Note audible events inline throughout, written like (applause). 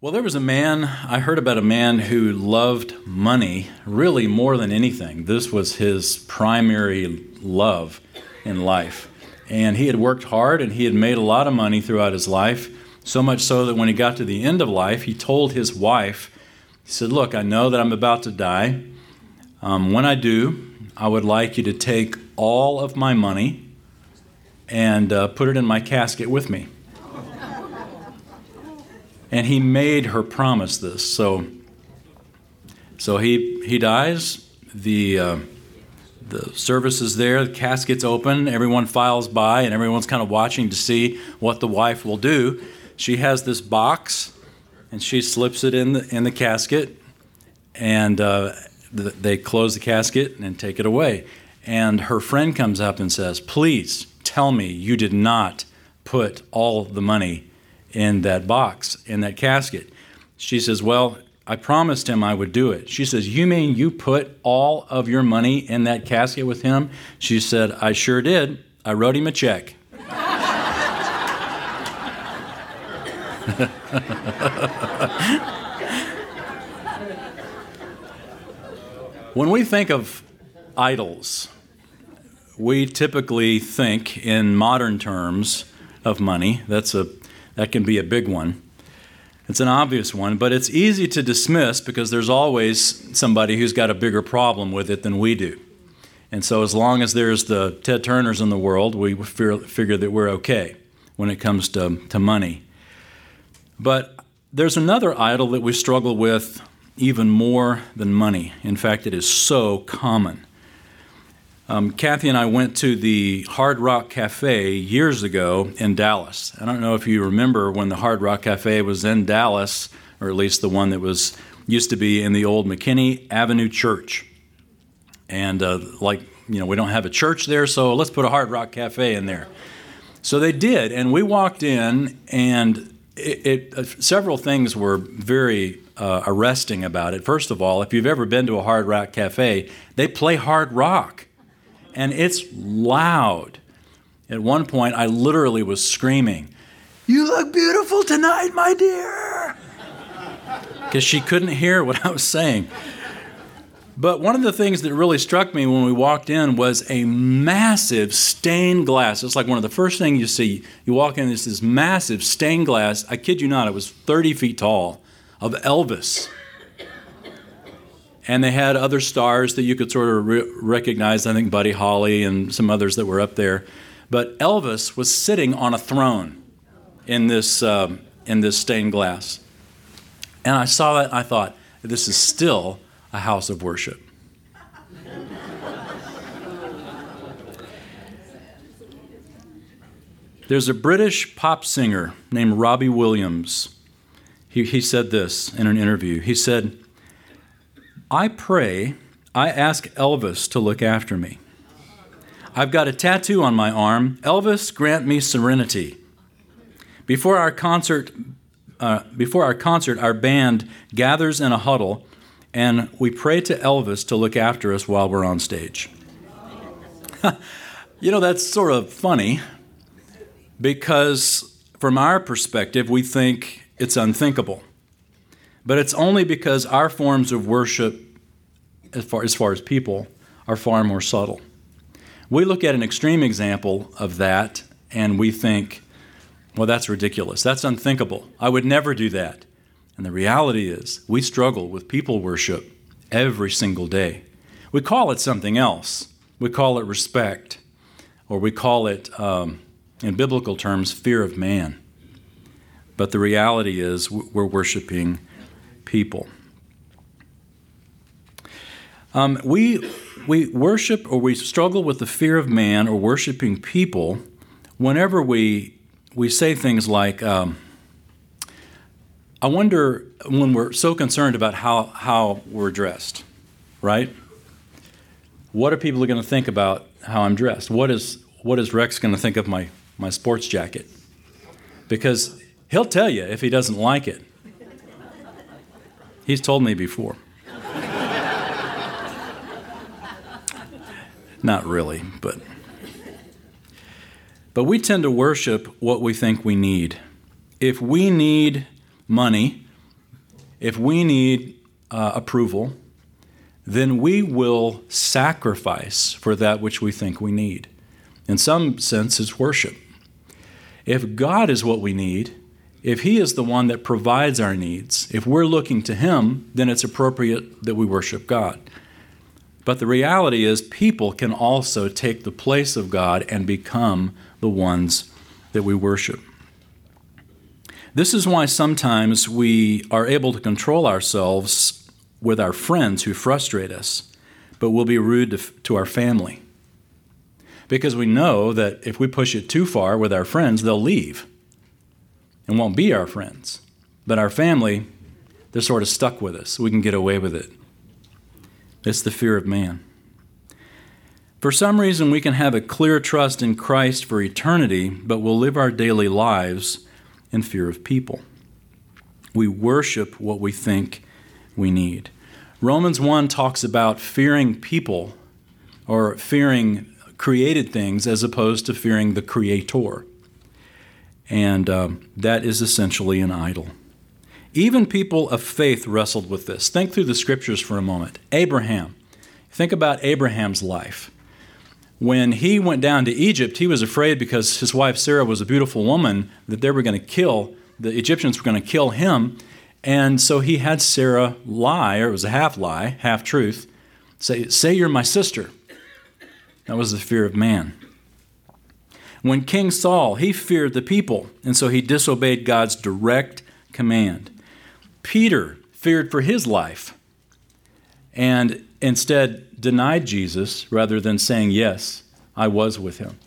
Well, there was a man, I heard about a man who loved money really more than anything. This was his primary love in life. And he had worked hard and he had made a lot of money throughout his life, so much so that when he got to the end of life, he told his wife, he said, Look, I know that I'm about to die. Um, when I do, I would like you to take all of my money and uh, put it in my casket with me. And he made her promise this. So, so he, he dies. The, uh, the service is there, the casket's open, everyone files by, and everyone's kind of watching to see what the wife will do. She has this box, and she slips it in the, in the casket, and uh, th- they close the casket and take it away. And her friend comes up and says, Please tell me you did not put all the money in that box, in that casket. She says, Well, I promised him I would do it. She says, You mean you put all of your money in that casket with him? She said, I sure did. I wrote him a check. (laughs) when we think of idols, we typically think in modern terms of money. That's a that can be a big one. It's an obvious one, but it's easy to dismiss because there's always somebody who's got a bigger problem with it than we do. And so, as long as there's the Ted Turners in the world, we figure that we're okay when it comes to, to money. But there's another idol that we struggle with even more than money. In fact, it is so common. Um, Kathy and I went to the Hard Rock Cafe years ago in Dallas. I don't know if you remember when the Hard Rock Cafe was in Dallas, or at least the one that was used to be in the old McKinney Avenue Church. And uh, like, you know, we don't have a church there, so let's put a Hard Rock Cafe in there. So they did, and we walked in, and it, it uh, several things were very uh, arresting about it. First of all, if you've ever been to a Hard Rock Cafe, they play hard rock and it's loud. At one point, I literally was screaming, You look beautiful tonight, my dear! Because she couldn't hear what I was saying. But one of the things that really struck me when we walked in was a massive stained glass. It's like one of the first things you see. You walk in, there's this massive stained glass. I kid you not, it was 30 feet tall of Elvis and they had other stars that you could sort of re- recognize. I think Buddy Holly and some others that were up there. But Elvis was sitting on a throne in this, um, in this stained glass. And I saw that I thought, this is still a house of worship. There's a British pop singer named Robbie Williams. He, he said this in an interview. He said, I pray, I ask Elvis to look after me. I've got a tattoo on my arm Elvis, grant me serenity. Before our concert, uh, before our concert, our band gathers in a huddle and we pray to Elvis to look after us while we're on stage. (laughs) you know, that's sort of funny because from our perspective, we think it's unthinkable. But it's only because our forms of worship, as far, as far as people, are far more subtle. We look at an extreme example of that and we think, well, that's ridiculous. That's unthinkable. I would never do that. And the reality is, we struggle with people worship every single day. We call it something else. We call it respect, or we call it, um, in biblical terms, fear of man. But the reality is, we're worshiping people. Um, we, we worship or we struggle with the fear of man or worshiping people whenever we, we say things like, um, I wonder when we're so concerned about how, how we're dressed, right? What are people going to think about how I'm dressed? What is, what is Rex going to think of my, my sports jacket? Because he'll tell you if he doesn't like it. He's told me before. Not really, but but we tend to worship what we think we need. If we need money, if we need uh, approval, then we will sacrifice for that which we think we need. In some sense, it's worship. If God is what we need, if He is the one that provides our needs, if we're looking to Him, then it's appropriate that we worship God. But the reality is, people can also take the place of God and become the ones that we worship. This is why sometimes we are able to control ourselves with our friends who frustrate us, but we'll be rude to, to our family. Because we know that if we push it too far with our friends, they'll leave and won't be our friends. But our family, they're sort of stuck with us. We can get away with it. It's the fear of man. For some reason, we can have a clear trust in Christ for eternity, but we'll live our daily lives in fear of people. We worship what we think we need. Romans 1 talks about fearing people or fearing created things as opposed to fearing the Creator. And um, that is essentially an idol. Even people of faith wrestled with this. Think through the scriptures for a moment. Abraham. Think about Abraham's life. When he went down to Egypt, he was afraid because his wife Sarah was a beautiful woman that they were going to kill, the Egyptians were going to kill him. And so he had Sarah lie, or it was a half lie, half truth, say, Say you're my sister. That was the fear of man. When King Saul, he feared the people, and so he disobeyed God's direct command. Peter feared for his life and instead denied Jesus rather than saying, Yes, I was with him.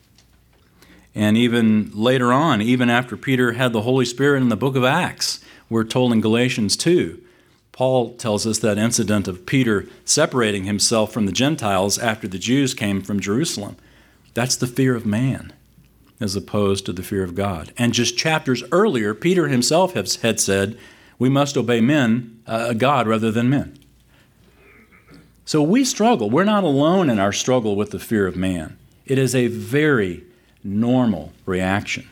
And even later on, even after Peter had the Holy Spirit in the book of Acts, we're told in Galatians 2, Paul tells us that incident of Peter separating himself from the Gentiles after the Jews came from Jerusalem. That's the fear of man as opposed to the fear of God. And just chapters earlier, Peter himself had said, We must obey men, uh, God rather than men. So we struggle. We're not alone in our struggle with the fear of man. It is a very normal reaction.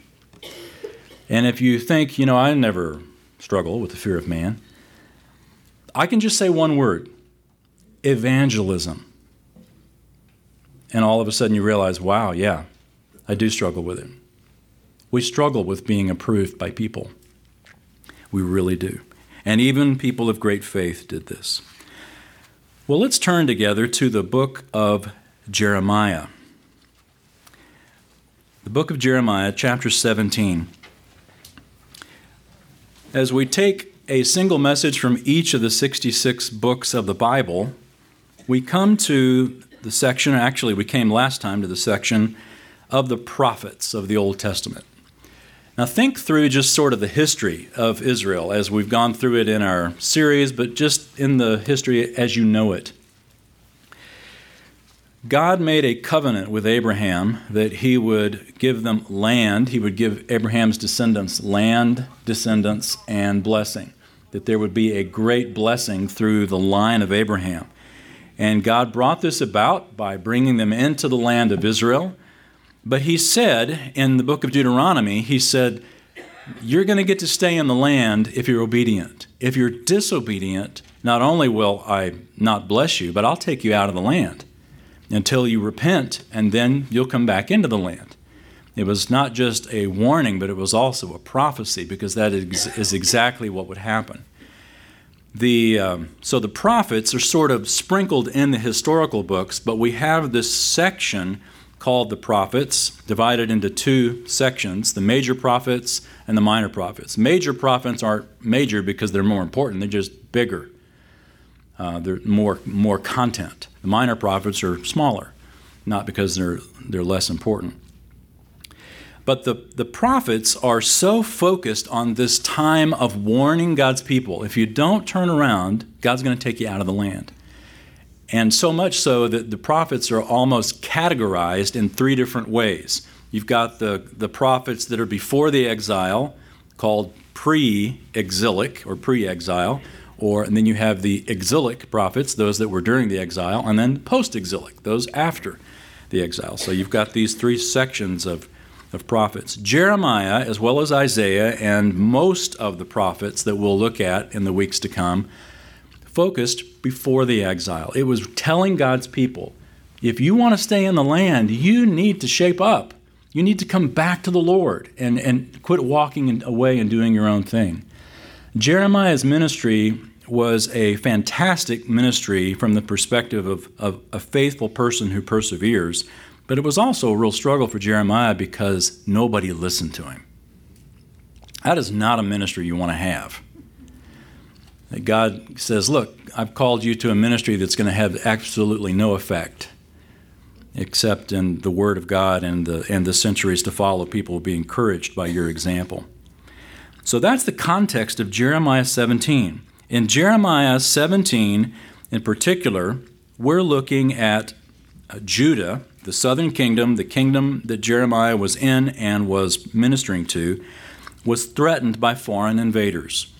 And if you think, you know, I never struggle with the fear of man, I can just say one word evangelism. And all of a sudden you realize, wow, yeah, I do struggle with it. We struggle with being approved by people. We really do. And even people of great faith did this. Well, let's turn together to the book of Jeremiah. The book of Jeremiah, chapter 17 as we take a single message from each of the 66 books of the Bible, we come to the section, actually, we came last time to the section of the prophets of the Old Testament. Now, think through just sort of the history of Israel as we've gone through it in our series, but just in the history as you know it. God made a covenant with Abraham that he would give them land. He would give Abraham's descendants land, descendants, and blessing. That there would be a great blessing through the line of Abraham. And God brought this about by bringing them into the land of Israel. But he said in the book of Deuteronomy, he said, You're going to get to stay in the land if you're obedient. If you're disobedient, not only will I not bless you, but I'll take you out of the land until you repent, and then you'll come back into the land. It was not just a warning, but it was also a prophecy because that is, exactly what would happen. The, um, so the prophets are sort of sprinkled in the historical books, but we have this section called the prophets, divided into two sections the major prophets and the minor prophets. Major prophets aren't major because they're more important, they're just bigger. Uh, they're more more content. The minor prophets are smaller, not because they're they're less important. But the, the prophets are so focused on this time of warning God's people. If you don't turn around, God's going to take you out of the land. And so much so that the prophets are almost categorized in three different ways. You've got the, the prophets that are before the exile, called pre exilic or pre exile or and then you have the exilic prophets, those that were during the exile, and then post-exilic, those after the exile. So you've got these three sections of of prophets. Jeremiah, as well as Isaiah, and most of the prophets that we'll look at in the weeks to come, focused before the exile. It was telling God's people if you want to stay in the land, you need to shape up. You need to come back to the Lord and, and quit walking away and doing your own thing. Jeremiah's ministry was a fantastic ministry from the perspective of, of a faithful person who perseveres, but it was also a real struggle for Jeremiah because nobody listened to him. That is not a ministry you want to have. God says, Look, I've called you to a ministry that's going to have absolutely no effect except in the Word of God and the, and the centuries to follow. People will be encouraged by your example. So that's the context of Jeremiah 17. In Jeremiah 17, in particular, we're looking at uh, Judah, the southern kingdom, the kingdom that Jeremiah was in and was ministering to, was threatened by foreign invaders.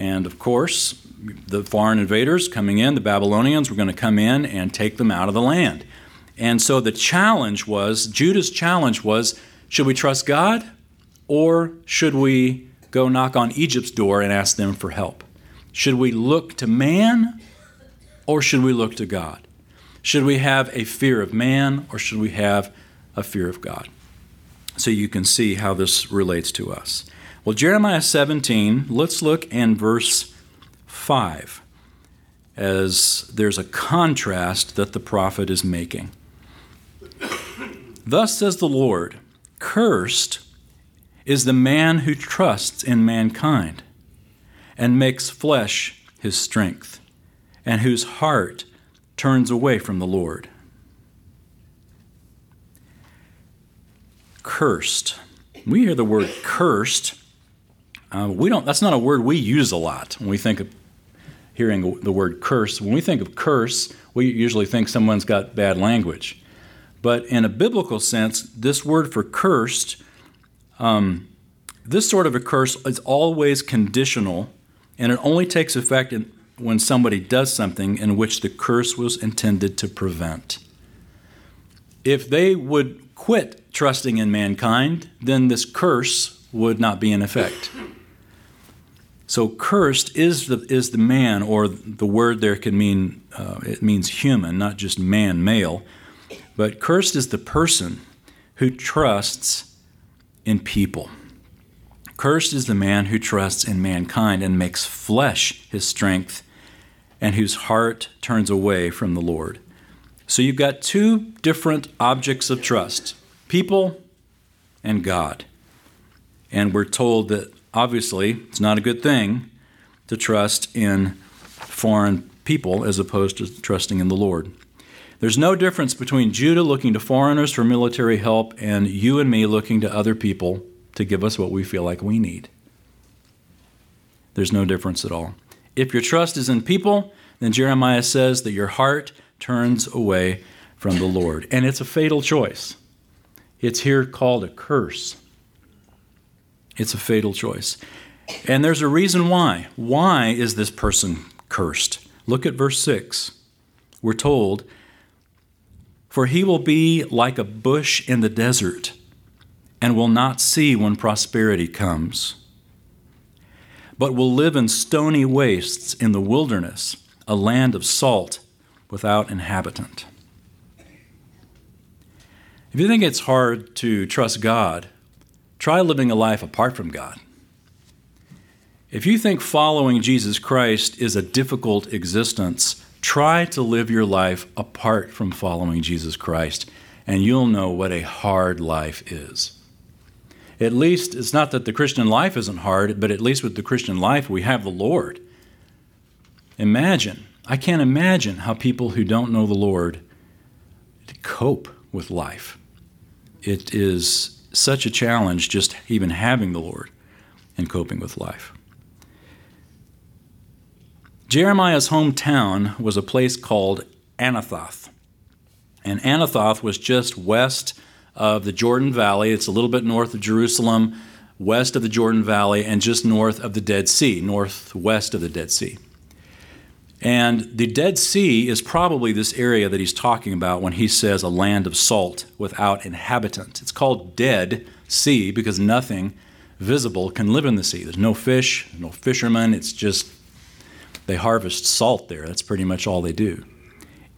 And of course, the foreign invaders coming in, the Babylonians, were going to come in and take them out of the land. And so the challenge was Judah's challenge was should we trust God or should we go knock on Egypt's door and ask them for help? Should we look to man or should we look to God? Should we have a fear of man or should we have a fear of God? So you can see how this relates to us. Well, Jeremiah 17, let's look in verse 5 as there's a contrast that the prophet is making. Thus says the Lord Cursed is the man who trusts in mankind and makes flesh his strength, and whose heart turns away from the Lord. Cursed. We hear the word cursed. Uh, we don't. That's not a word we use a lot when we think of hearing the word curse. When we think of curse, we usually think someone's got bad language. But in a biblical sense, this word for cursed, um, this sort of a curse is always conditional and it only takes effect in, when somebody does something in which the curse was intended to prevent. If they would quit trusting in mankind, then this curse would not be in effect. So cursed is the is the man, or the word there can mean uh, it means human, not just man, male. But cursed is the person who trusts in people. Cursed is the man who trusts in mankind and makes flesh his strength, and whose heart turns away from the Lord. So you've got two different objects of trust people and God. And we're told that obviously it's not a good thing to trust in foreign people as opposed to trusting in the Lord. There's no difference between Judah looking to foreigners for military help and you and me looking to other people to give us what we feel like we need. There's no difference at all. If your trust is in people, then Jeremiah says that your heart turns away from the Lord. And it's a fatal choice. It's here called a curse. It's a fatal choice. And there's a reason why. Why is this person cursed? Look at verse 6. We're told, For he will be like a bush in the desert and will not see when prosperity comes, but will live in stony wastes in the wilderness, a land of salt without inhabitant. If you think it's hard to trust God, try living a life apart from God. If you think following Jesus Christ is a difficult existence, try to live your life apart from following Jesus Christ, and you'll know what a hard life is at least it's not that the Christian life isn't hard, but at least with the Christian life, we have the Lord. Imagine, I can't imagine how people who don't know the Lord cope with life. It is such a challenge just even having the Lord and coping with life. Jeremiah's hometown was a place called Anathoth. And Anathoth was just west of the Jordan Valley. It's a little bit north of Jerusalem, west of the Jordan Valley, and just north of the Dead Sea, northwest of the Dead Sea. And the Dead Sea is probably this area that he's talking about when he says a land of salt without inhabitant. It's called Dead Sea because nothing visible can live in the sea. There's no fish, no fishermen. It's just they harvest salt there. That's pretty much all they do.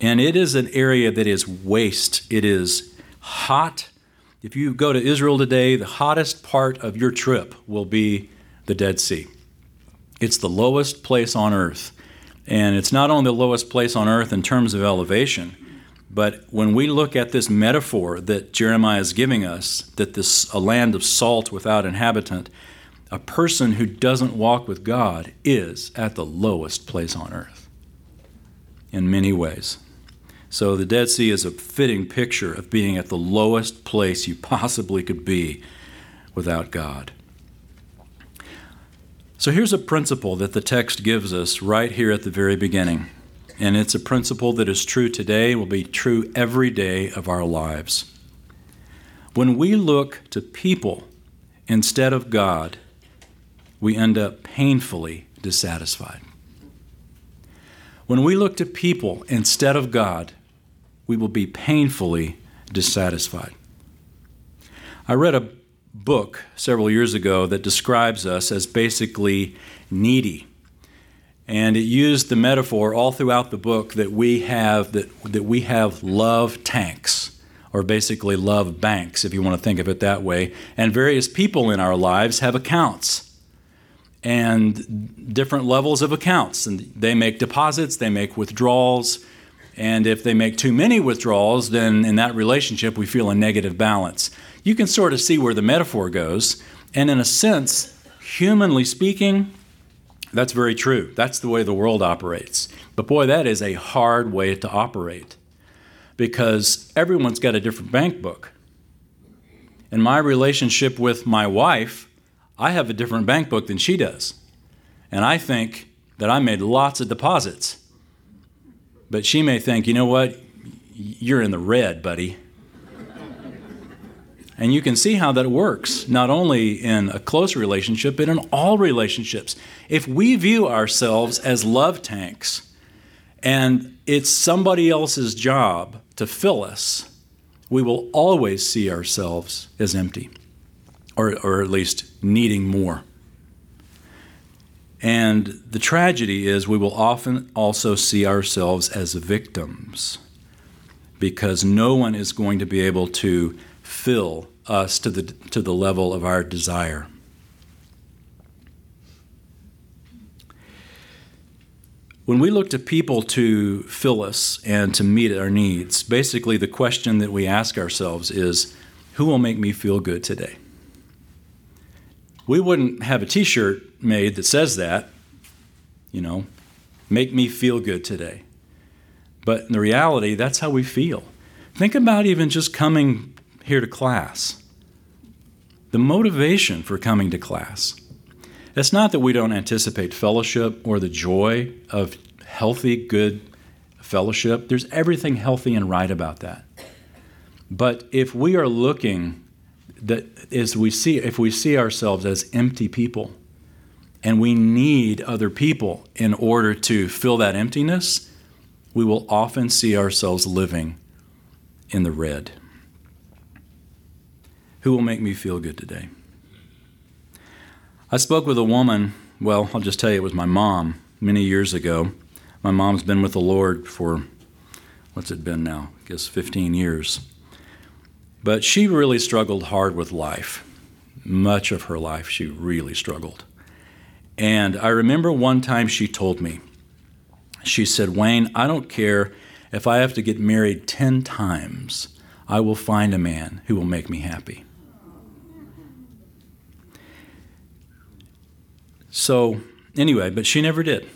And it is an area that is waste. It is hot. If you go to Israel today, the hottest part of your trip will be the Dead Sea. It's the lowest place on earth. And it's not only the lowest place on earth in terms of elevation, but when we look at this metaphor that Jeremiah is giving us, that this a land of salt without inhabitant, a person who doesn't walk with God is at the lowest place on earth in many ways. So the Dead Sea is a fitting picture of being at the lowest place you possibly could be without God. So here's a principle that the text gives us right here at the very beginning. And it's a principle that is true today, will be true every day of our lives. When we look to people instead of God, we end up painfully dissatisfied. When we look to people instead of God, we will be painfully dissatisfied. I read a book several years ago that describes us as basically needy. And it used the metaphor all throughout the book that we have that, that we have love tanks, or basically love banks, if you want to think of it that way. And various people in our lives have accounts and different levels of accounts. And they make deposits, they make withdrawals. And if they make too many withdrawals, then in that relationship we feel a negative balance you can sort of see where the metaphor goes. And in a sense, humanly speaking, that's very true. That's the way the world operates. But boy, that is a hard way to operate because everyone's got a different bank book. In my relationship with my wife, I have a different bank book than she does. And I think that I made lots of deposits. But she may think, you know what? You're in the red, buddy. And you can see how that works, not only in a close relationship, but in all relationships. If we view ourselves as love tanks and it's somebody else's job to fill us, we will always see ourselves as empty, or, or at least needing more. And the tragedy is we will often also see ourselves as victims because no one is going to be able to fill us to the, to the level of our desire. When we look to people to fill us and to meet our needs, basically the question that we ask ourselves is who will make me feel good today? We wouldn't have a t shirt made that says that, you know, make me feel good today. But in the reality, that's how we feel. Think about even just coming here to class. The motivation for coming to class. It's not that we don't anticipate fellowship or the joy of healthy, good fellowship. There's everything healthy and right about that. But if we are looking that as we see if we see ourselves as empty people and we need other people in order to fill that emptiness, we will often see ourselves living in the red. Who will make me feel good today? I spoke with a woman, well, I'll just tell you, it was my mom many years ago. My mom's been with the Lord for, what's it been now? I guess 15 years. But she really struggled hard with life. Much of her life, she really struggled. And I remember one time she told me, she said, Wayne, I don't care if I have to get married 10 times, I will find a man who will make me happy. So, anyway, but she never did.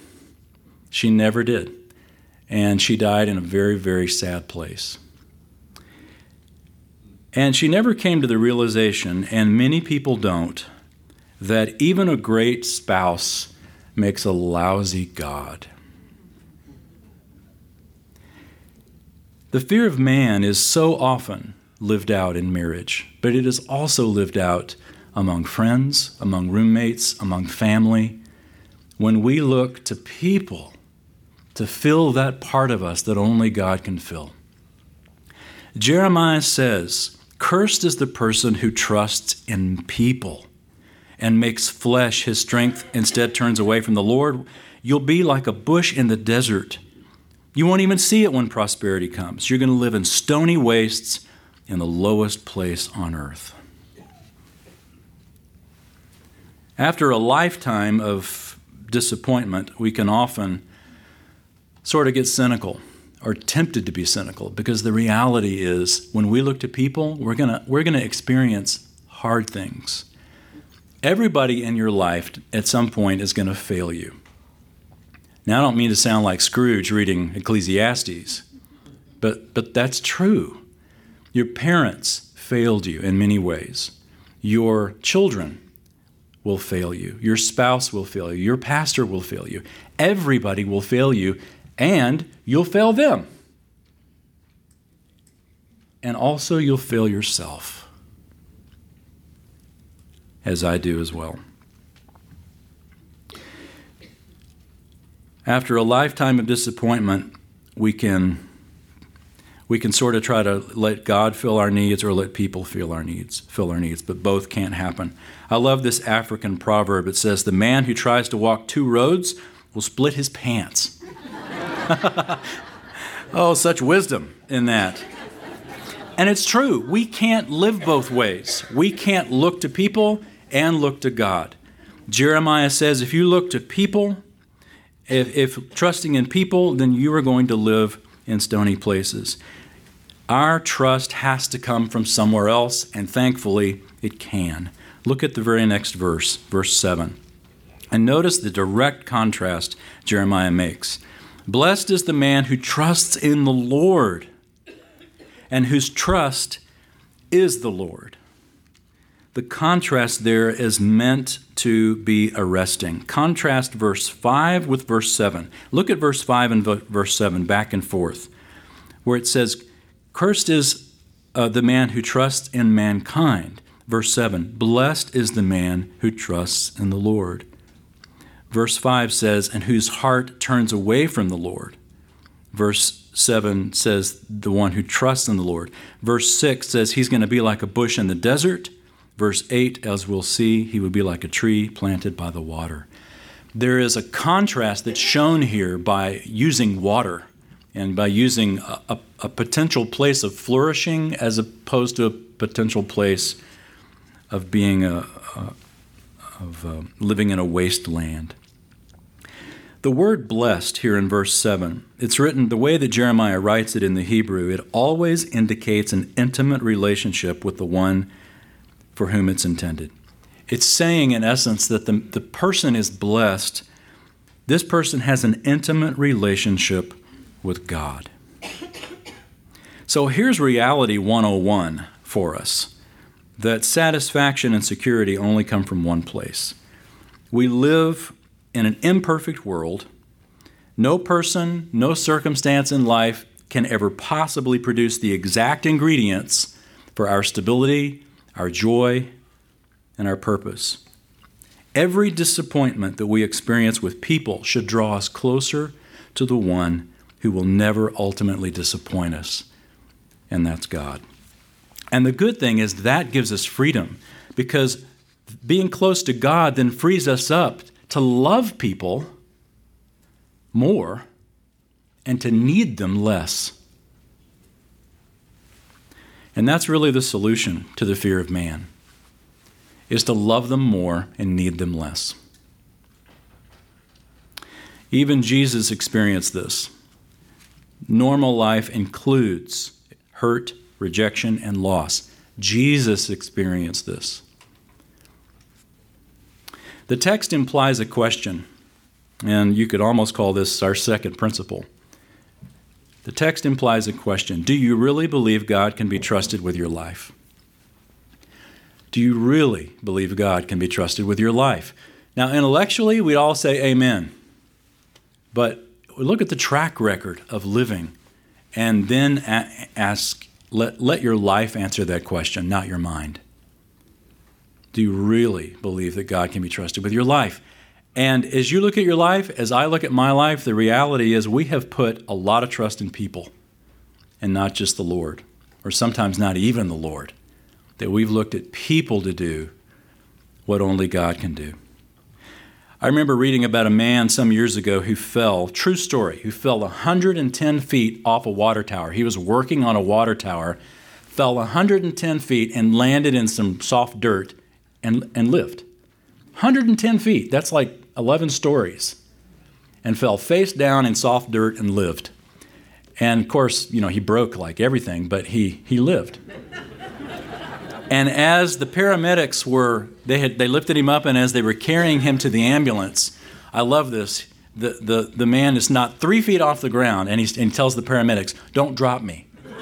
She never did. And she died in a very, very sad place. And she never came to the realization, and many people don't, that even a great spouse makes a lousy God. The fear of man is so often lived out in marriage, but it is also lived out among friends, among roommates, among family, when we look to people to fill that part of us that only God can fill. Jeremiah says, Cursed is the person who trusts in people and makes flesh his strength, instead turns away from the Lord. You'll be like a bush in the desert. You won't even see it when prosperity comes. You're going to live in stony wastes in the lowest place on earth. After a lifetime of disappointment, we can often sort of get cynical or tempted to be cynical because the reality is when we look to people, we're going to we're going to experience hard things. Everybody in your life at some point is going to fail you. Now, I don't mean to sound like Scrooge reading Ecclesiastes, but, but that's true. Your parents failed you in many ways. Your children will fail you. Your spouse will fail you. Your pastor will fail you. Everybody will fail you, and you'll fail them. And also, you'll fail yourself, as I do as well. After a lifetime of disappointment, we can we can sort of try to let God fill our needs or let people fill our needs, fill our needs, but both can't happen. I love this African proverb. It says, "The man who tries to walk two roads will split his pants." (laughs) oh, such wisdom in that. And it's true. We can't live both ways. We can't look to people and look to God. Jeremiah says, if you look to people, if, if trusting in people, then you are going to live in stony places. Our trust has to come from somewhere else, and thankfully it can. Look at the very next verse, verse 7. And notice the direct contrast Jeremiah makes. Blessed is the man who trusts in the Lord and whose trust is the Lord. The contrast there is meant to be arresting. Contrast verse 5 with verse 7. Look at verse 5 and verse 7 back and forth, where it says, Cursed is uh, the man who trusts in mankind. Verse 7 Blessed is the man who trusts in the Lord. Verse 5 says, And whose heart turns away from the Lord. Verse 7 says, The one who trusts in the Lord. Verse 6 says, He's going to be like a bush in the desert. Verse 8, as we'll see, he would be like a tree planted by the water. There is a contrast that's shown here by using water and by using a, a, a potential place of flourishing as opposed to a potential place of being a, a of uh, living in a wasteland. The word blessed here in verse 7, it's written the way that Jeremiah writes it in the Hebrew, it always indicates an intimate relationship with the one for whom it's intended. It's saying, in essence, that the, the person is blessed. This person has an intimate relationship with God. So here's reality 101 for us that satisfaction and security only come from one place. We live in an imperfect world, no person, no circumstance in life can ever possibly produce the exact ingredients for our stability, our joy, and our purpose. Every disappointment that we experience with people should draw us closer to the one who will never ultimately disappoint us, and that's God. And the good thing is that gives us freedom because being close to God then frees us up to love people more and to need them less. And that's really the solution to the fear of man is to love them more and need them less. Even Jesus experienced this. Normal life includes hurt, rejection, and loss. Jesus experienced this. The text implies a question, and you could almost call this our second principle. The text implies a question Do you really believe God can be trusted with your life? Do you really believe God can be trusted with your life? Now, intellectually, we'd all say amen. But look at the track record of living and then ask, let, let your life answer that question, not your mind. Do you really believe that God can be trusted with your life? And as you look at your life, as I look at my life, the reality is we have put a lot of trust in people and not just the Lord, or sometimes not even the Lord. That we've looked at people to do what only God can do. I remember reading about a man some years ago who fell, true story, who fell 110 feet off a water tower. He was working on a water tower, fell 110 feet and landed in some soft dirt and, and lived. 110 feet, that's like 11 stories, and fell face down in soft dirt and lived. And of course, you know, he broke like everything, but he, he lived. And as the paramedics were, they, had, they lifted him up, and as they were carrying him to the ambulance, I love this. The, the, the man is not three feet off the ground, and, and he tells the paramedics, Don't drop me. (laughs)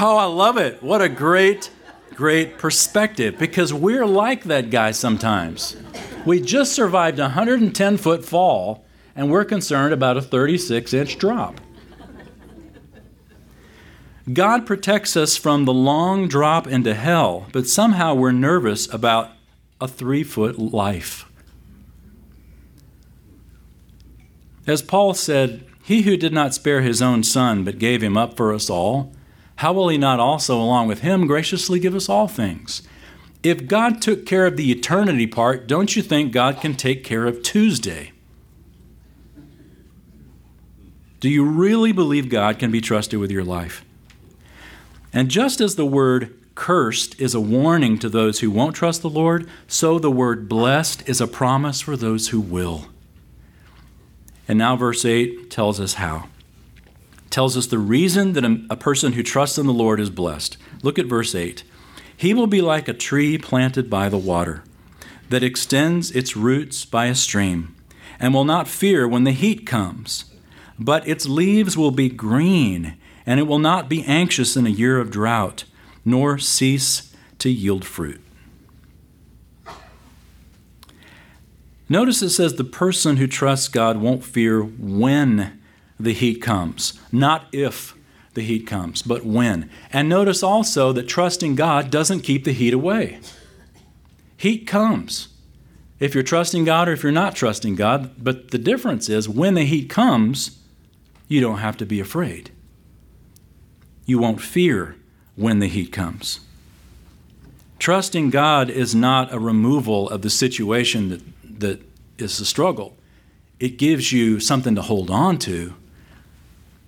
oh, I love it. What a great, great perspective because we're like that guy sometimes. We just survived a 110 foot fall, and we're concerned about a 36 inch drop. God protects us from the long drop into hell, but somehow we're nervous about a three foot life. As Paul said, He who did not spare his own son, but gave him up for us all, how will he not also, along with him, graciously give us all things? If God took care of the eternity part, don't you think God can take care of Tuesday? Do you really believe God can be trusted with your life? And just as the word cursed is a warning to those who won't trust the Lord, so the word blessed is a promise for those who will. And now, verse 8 tells us how. tells us the reason that a, a person who trusts in the Lord is blessed. Look at verse 8. He will be like a tree planted by the water, that extends its roots by a stream, and will not fear when the heat comes, but its leaves will be green and it will not be anxious in a year of drought, nor cease to yield fruit. Notice it says the person who trusts God won't fear when the heat comes, not if the heat comes, but when. And notice also that trusting God doesn't keep the heat away. Heat comes if you're trusting God or if you're not trusting God, but the difference is when the heat comes, you don't have to be afraid you won't fear when the heat comes. Trusting God is not a removal of the situation that, that is a struggle. It gives you something to hold on to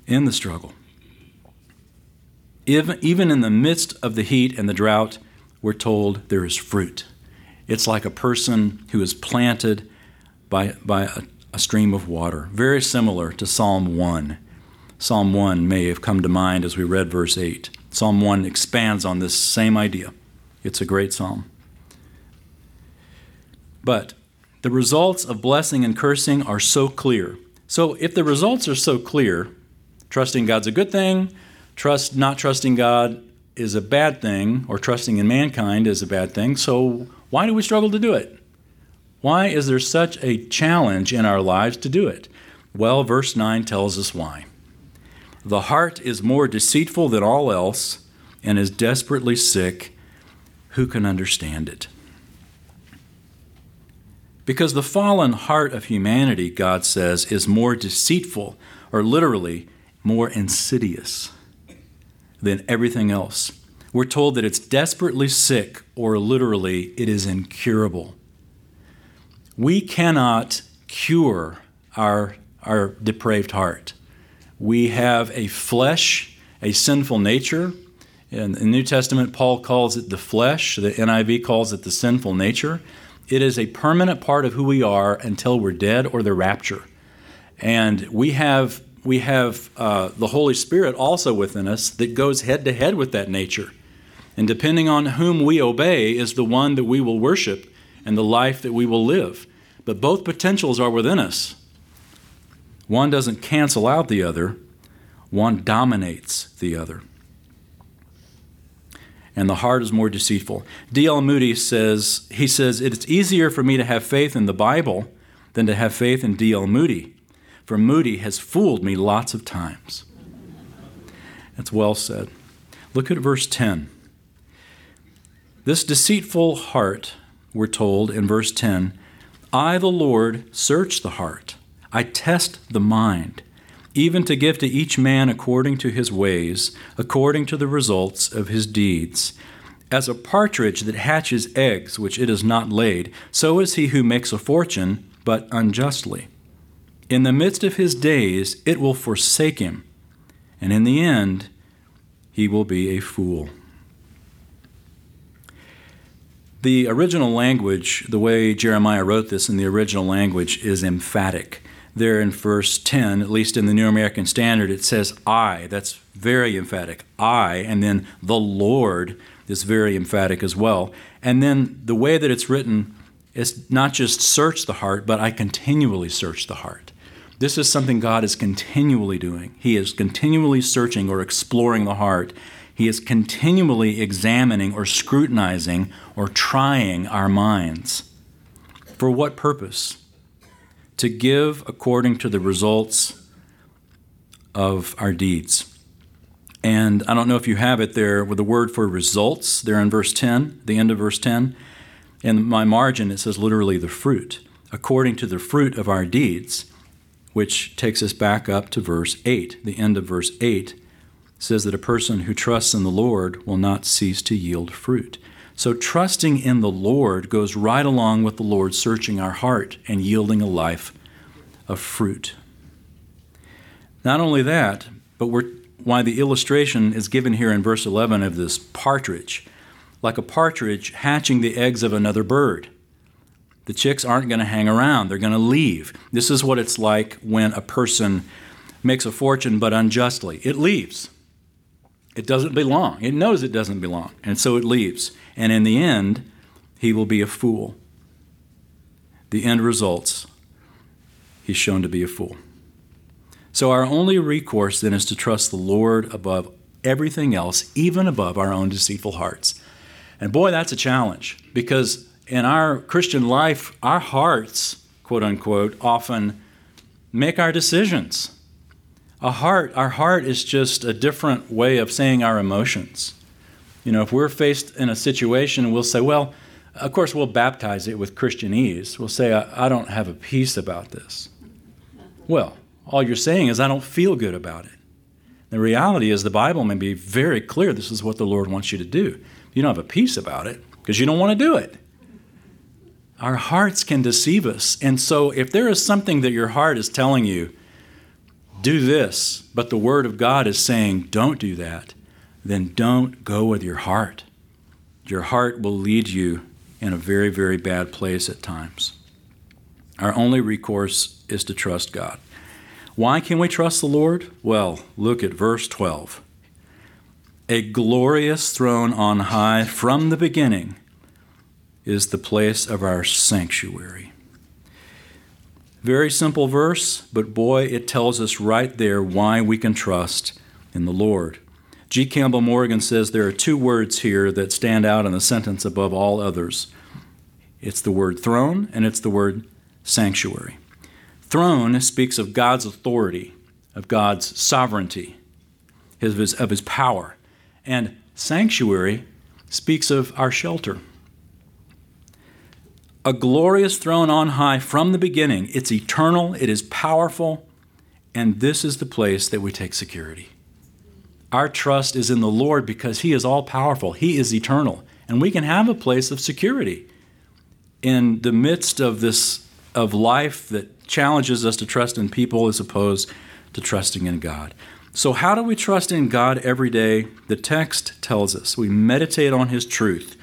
in the struggle. Even, even in the midst of the heat and the drought, we're told there is fruit. It's like a person who is planted by, by a, a stream of water, very similar to Psalm 1 Psalm 1 may have come to mind as we read verse 8. Psalm 1 expands on this same idea. It's a great psalm. But the results of blessing and cursing are so clear. So if the results are so clear, trusting God's a good thing, trust not trusting God is a bad thing, or trusting in mankind is a bad thing, so why do we struggle to do it? Why is there such a challenge in our lives to do it? Well, verse 9 tells us why. The heart is more deceitful than all else and is desperately sick. Who can understand it? Because the fallen heart of humanity, God says, is more deceitful, or literally, more insidious than everything else. We're told that it's desperately sick, or literally, it is incurable. We cannot cure our, our depraved heart. We have a flesh, a sinful nature. In the New Testament, Paul calls it the flesh, the NIV calls it the sinful nature. It is a permanent part of who we are until we're dead or the rapture. And we have, we have uh, the Holy Spirit also within us that goes head to head with that nature. And depending on whom we obey, is the one that we will worship and the life that we will live. But both potentials are within us. One doesn't cancel out the other, one dominates the other. And the heart is more deceitful. D.L. Moody says, he says, it's easier for me to have faith in the Bible than to have faith in D.L. Moody, for Moody has fooled me lots of times. That's well said. Look at verse 10. This deceitful heart we're told in verse 10 I, the Lord, search the heart, I test the mind, even to give to each man according to his ways, according to the results of his deeds. As a partridge that hatches eggs which it has not laid, so is he who makes a fortune, but unjustly. In the midst of his days, it will forsake him, and in the end, he will be a fool. The original language, the way Jeremiah wrote this in the original language, is emphatic. There in verse 10, at least in the New American Standard, it says I. That's very emphatic. I, and then the Lord is very emphatic as well. And then the way that it's written is not just search the heart, but I continually search the heart. This is something God is continually doing. He is continually searching or exploring the heart. He is continually examining or scrutinizing or trying our minds. For what purpose? To give according to the results of our deeds. And I don't know if you have it there with the word for results there in verse 10, the end of verse 10. In my margin, it says literally the fruit, according to the fruit of our deeds, which takes us back up to verse 8. The end of verse 8 says that a person who trusts in the Lord will not cease to yield fruit. So, trusting in the Lord goes right along with the Lord searching our heart and yielding a life of fruit. Not only that, but why the illustration is given here in verse 11 of this partridge, like a partridge hatching the eggs of another bird. The chicks aren't going to hang around, they're going to leave. This is what it's like when a person makes a fortune but unjustly. It leaves. It doesn't belong. It knows it doesn't belong, and so it leaves. And in the end, he will be a fool. The end results, he's shown to be a fool. So our only recourse then is to trust the Lord above everything else, even above our own deceitful hearts. And boy, that's a challenge because in our Christian life, our hearts, quote unquote, often make our decisions. A heart, our heart is just a different way of saying our emotions. You know, if we're faced in a situation, we'll say, well, of course, we'll baptize it with Christianese. We'll say, I, I don't have a peace about this. Well, all you're saying is, I don't feel good about it. The reality is, the Bible may be very clear this is what the Lord wants you to do. You don't have a peace about it because you don't want to do it. Our hearts can deceive us. And so, if there is something that your heart is telling you, do this, but the Word of God is saying, don't do that, then don't go with your heart. Your heart will lead you in a very, very bad place at times. Our only recourse is to trust God. Why can we trust the Lord? Well, look at verse 12. A glorious throne on high from the beginning is the place of our sanctuary. Very simple verse, but boy, it tells us right there why we can trust in the Lord. G. Campbell Morgan says there are two words here that stand out in the sentence above all others it's the word throne and it's the word sanctuary. Throne speaks of God's authority, of God's sovereignty, of his, of his power. And sanctuary speaks of our shelter. A glorious throne on high from the beginning. It's eternal, it is powerful, and this is the place that we take security. Our trust is in the Lord because He is all powerful, He is eternal, and we can have a place of security in the midst of this of life that challenges us to trust in people as opposed to trusting in God. So, how do we trust in God every day? The text tells us we meditate on His truth.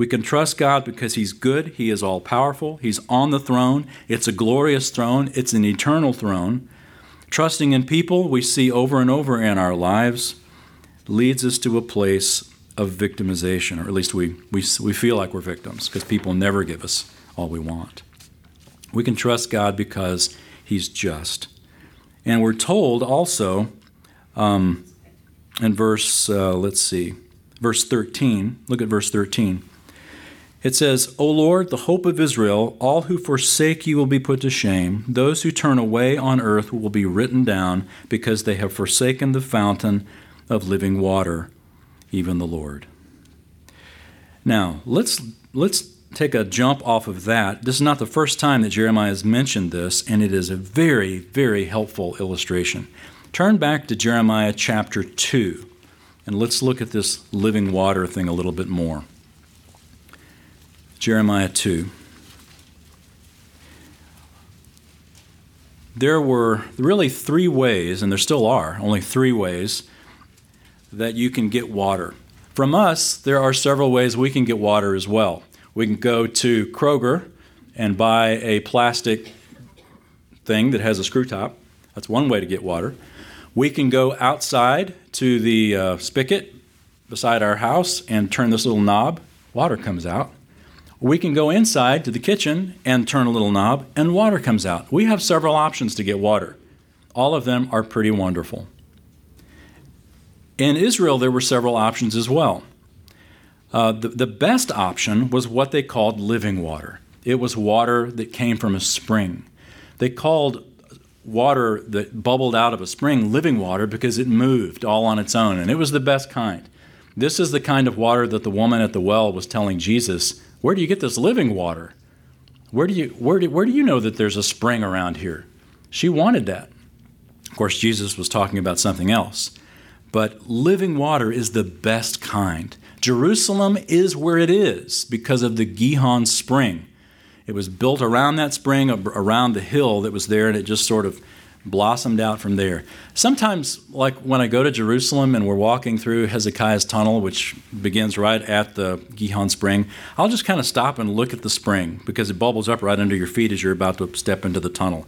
We can trust God because He's good, He is all powerful, He's on the throne. It's a glorious throne, it's an eternal throne. Trusting in people, we see over and over in our lives, leads us to a place of victimization, or at least we, we, we feel like we're victims because people never give us all we want. We can trust God because He's just. And we're told also um, in verse, uh, let's see, verse 13. Look at verse 13. It says, O Lord, the hope of Israel, all who forsake you will be put to shame. Those who turn away on earth will be written down because they have forsaken the fountain of living water, even the Lord. Now, let's, let's take a jump off of that. This is not the first time that Jeremiah has mentioned this, and it is a very, very helpful illustration. Turn back to Jeremiah chapter 2, and let's look at this living water thing a little bit more. Jeremiah 2. There were really three ways, and there still are only three ways, that you can get water. From us, there are several ways we can get water as well. We can go to Kroger and buy a plastic thing that has a screw top. That's one way to get water. We can go outside to the uh, spigot beside our house and turn this little knob. Water comes out. We can go inside to the kitchen and turn a little knob, and water comes out. We have several options to get water. All of them are pretty wonderful. In Israel, there were several options as well. Uh, the, the best option was what they called living water. It was water that came from a spring. They called water that bubbled out of a spring living water because it moved all on its own, and it was the best kind. This is the kind of water that the woman at the well was telling Jesus, Where do you get this living water? Where do you, where do, where do you know that there's a spring around here? She wanted that. Of course, Jesus was talking about something else. But living water is the best kind. Jerusalem is where it is because of the Gihon spring. It was built around that spring, around the hill that was there, and it just sort of blossomed out from there. Sometimes, like when I go to Jerusalem and we're walking through Hezekiah's tunnel, which begins right at the Gihon spring, I'll just kind of stop and look at the spring because it bubbles up right under your feet as you're about to step into the tunnel.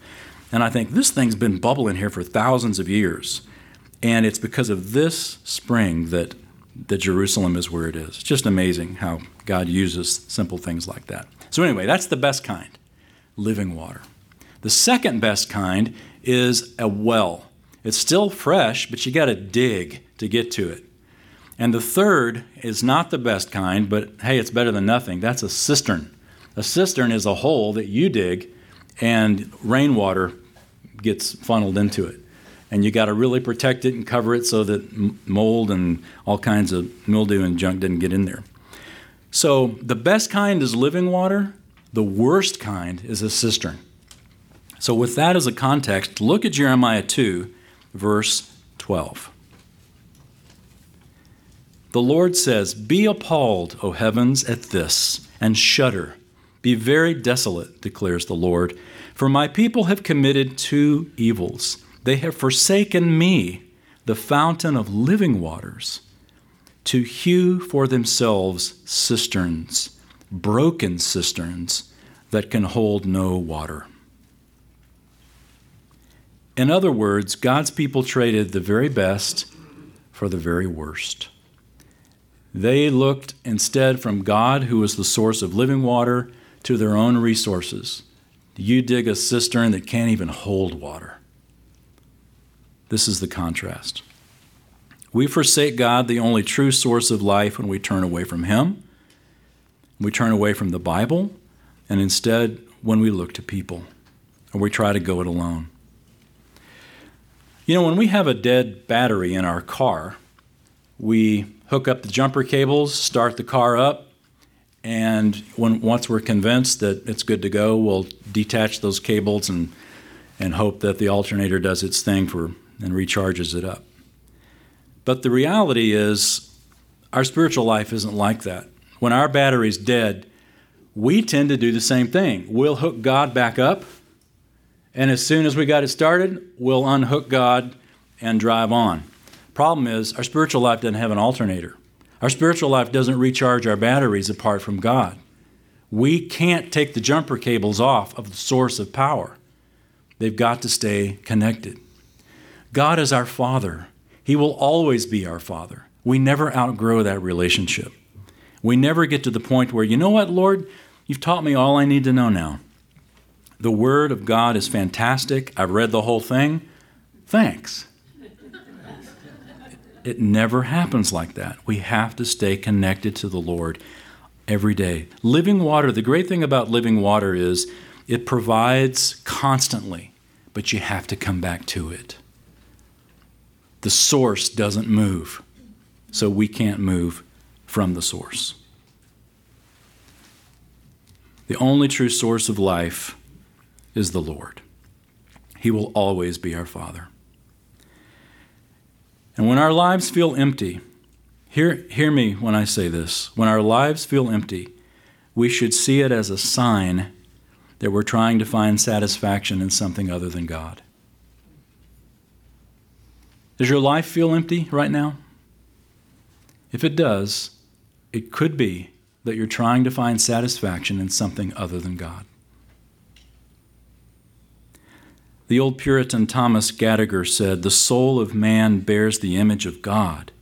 And I think this thing's been bubbling here for thousands of years. And it's because of this spring that, that Jerusalem is where it is. It's just amazing how God uses simple things like that. So, anyway, that's the best kind living water. The second best kind is a well. It's still fresh, but you got to dig to get to it. And the third is not the best kind, but hey, it's better than nothing. That's a cistern. A cistern is a hole that you dig and rainwater gets funneled into it and you got to really protect it and cover it so that mold and all kinds of mildew and junk didn't get in there. So the best kind is living water, the worst kind is a cistern. So, with that as a context, look at Jeremiah 2, verse 12. The Lord says, Be appalled, O heavens, at this, and shudder. Be very desolate, declares the Lord, for my people have committed two evils. They have forsaken me, the fountain of living waters, to hew for themselves cisterns, broken cisterns that can hold no water. In other words, God's people traded the very best for the very worst. They looked instead from God, who is the source of living water, to their own resources. You dig a cistern that can't even hold water. This is the contrast. We forsake God, the only true source of life, when we turn away from Him. We turn away from the Bible, and instead, when we look to people, or we try to go it alone. You know, when we have a dead battery in our car, we hook up the jumper cables, start the car up, and when, once we're convinced that it's good to go, we'll detach those cables and, and hope that the alternator does its thing for and recharges it up. But the reality is, our spiritual life isn't like that. When our battery's dead, we tend to do the same thing. We'll hook God back up, and as soon as we got it started, we'll unhook God and drive on. Problem is, our spiritual life doesn't have an alternator. Our spiritual life doesn't recharge our batteries apart from God. We can't take the jumper cables off of the source of power. They've got to stay connected. God is our Father. He will always be our Father. We never outgrow that relationship. We never get to the point where, you know what, Lord, you've taught me all I need to know now. The Word of God is fantastic. I've read the whole thing. Thanks. It never happens like that. We have to stay connected to the Lord every day. Living water, the great thing about living water is it provides constantly, but you have to come back to it the source doesn't move, so we can't move from the source. The only true source of life is the Lord. He will always be our Father. And when our lives feel empty, hear, hear me when I say this. When our lives feel empty, we should see it as a sign that we're trying to find satisfaction in something other than God. Does your life feel empty right now? If it does, it could be that you're trying to find satisfaction in something other than God. The old Puritan Thomas Gataker said, The soul of man bears the image of God,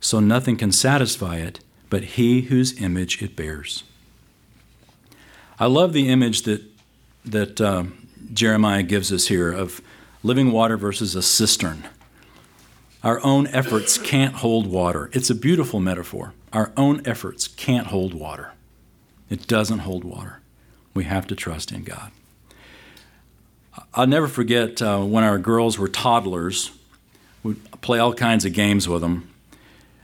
so nothing can satisfy it but he whose image it bears. I love the image that, that uh, Jeremiah gives us here of living water versus a cistern. Our own efforts can't hold water. It's a beautiful metaphor. Our own efforts can't hold water. It doesn't hold water. We have to trust in God. I'll never forget uh, when our girls were toddlers, we'd play all kinds of games with them.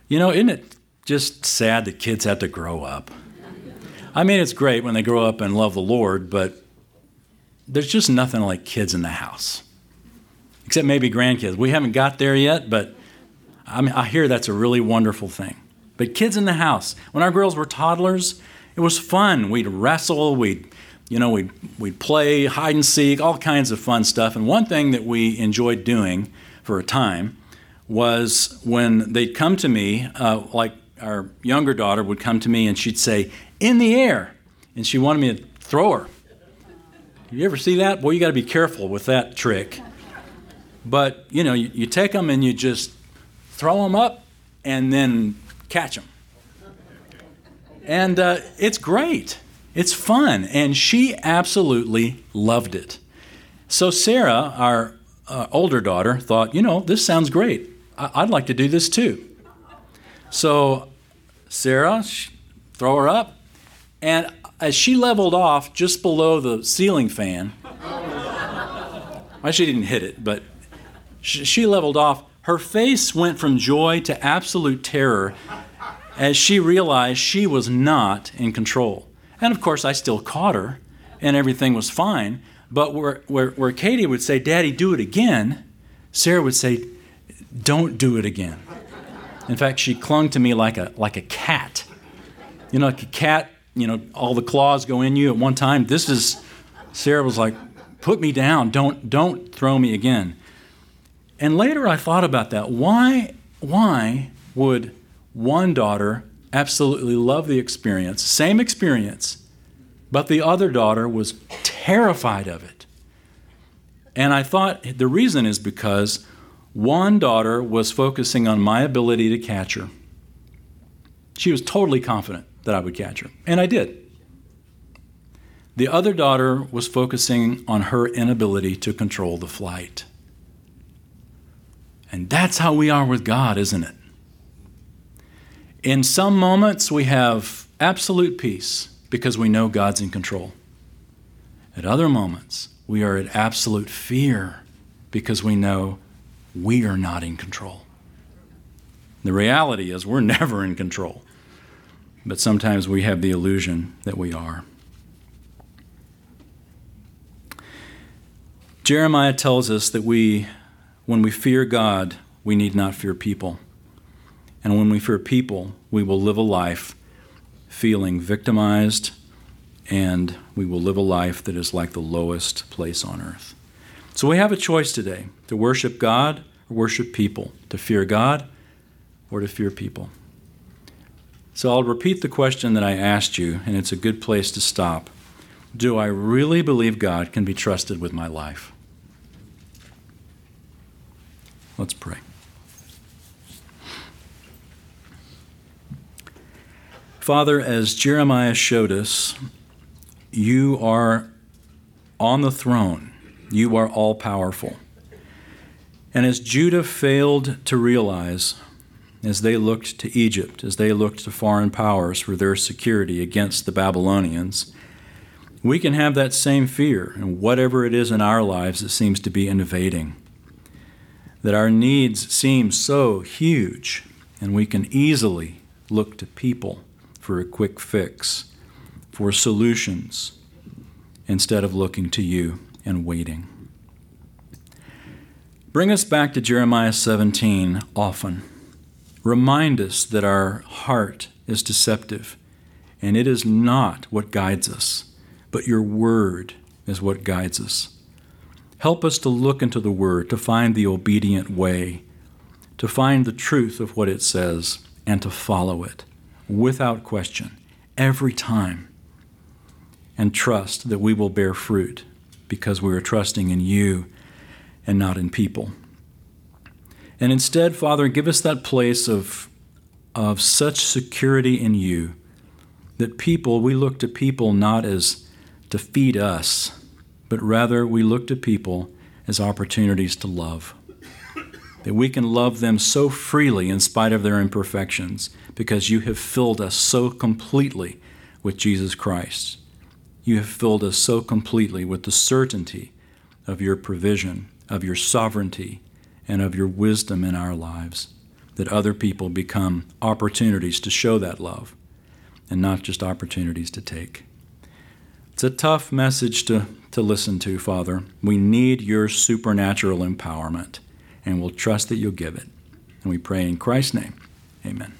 You know, isn't it just sad that kids have to grow up? I mean, it's great when they grow up and love the Lord, but there's just nothing like kids in the house except maybe grandkids. We haven't got there yet, but I, mean, I hear that's a really wonderful thing. But kids in the house, when our girls were toddlers, it was fun. We'd wrestle, we'd, you know, we'd, we'd play hide and seek, all kinds of fun stuff. And one thing that we enjoyed doing for a time was when they'd come to me, uh, like our younger daughter would come to me and she'd say, in the air. And she wanted me to throw her. You ever see that? Boy, you got to be careful with that trick. But, you know, you, you take them and you just throw them up and then catch them. And uh, it's great. It's fun. And she absolutely loved it. So Sarah, our uh, older daughter, thought, you know, this sounds great. I- would like to do this too. So Sarah, throw her up. And as she leveled off just below the ceiling fan, well, she didn't hit it, but she leveled off. Her face went from joy to absolute terror as she realized she was not in control. And of course, I still caught her, and everything was fine. But where, where, where Katie would say, Daddy, do it again, Sarah would say, Don't do it again. In fact, she clung to me like a, like a cat. You know, like a cat, you know, all the claws go in you at one time. This is, Sarah was like, Put me down. Don't, don't throw me again. And later I thought about that. Why, why would one daughter absolutely love the experience, same experience, but the other daughter was terrified of it? And I thought the reason is because one daughter was focusing on my ability to catch her. She was totally confident that I would catch her, and I did. The other daughter was focusing on her inability to control the flight. And that's how we are with God, isn't it? In some moments, we have absolute peace because we know God's in control. At other moments, we are at absolute fear because we know we are not in control. The reality is, we're (laughs) never in control, but sometimes we have the illusion that we are. Jeremiah tells us that we when we fear God, we need not fear people. And when we fear people, we will live a life feeling victimized, and we will live a life that is like the lowest place on earth. So we have a choice today to worship God or worship people, to fear God or to fear people. So I'll repeat the question that I asked you, and it's a good place to stop. Do I really believe God can be trusted with my life? Let's pray. Father, as Jeremiah showed us, you are on the throne. You are all powerful. And as Judah failed to realize, as they looked to Egypt, as they looked to foreign powers for their security against the Babylonians, we can have that same fear in whatever it is in our lives that seems to be invading that our needs seem so huge, and we can easily look to people for a quick fix, for solutions instead of looking to you and waiting. Bring us back to Jeremiah 17 often. Remind us that our heart is deceptive, and it is not what guides us, but your word is what guides us. Help us to look into the word, to find the obedient way, to find the truth of what it says, and to follow it without question every time, and trust that we will bear fruit because we are trusting in you and not in people. And instead, Father, give us that place of, of such security in you that people, we look to people not as to feed us, but rather we look to people as opportunities to love. That we can love them so freely in spite of their imperfections because you have filled us so completely with Jesus Christ. You have filled us so completely with the certainty of your provision, of your sovereignty, and of your wisdom in our lives, that other people become opportunities to show that love and not just opportunities to take. It's a tough message to, to listen to, Father. We need your supernatural empowerment, and we'll trust that you'll give it. And we pray in Christ's name. Amen.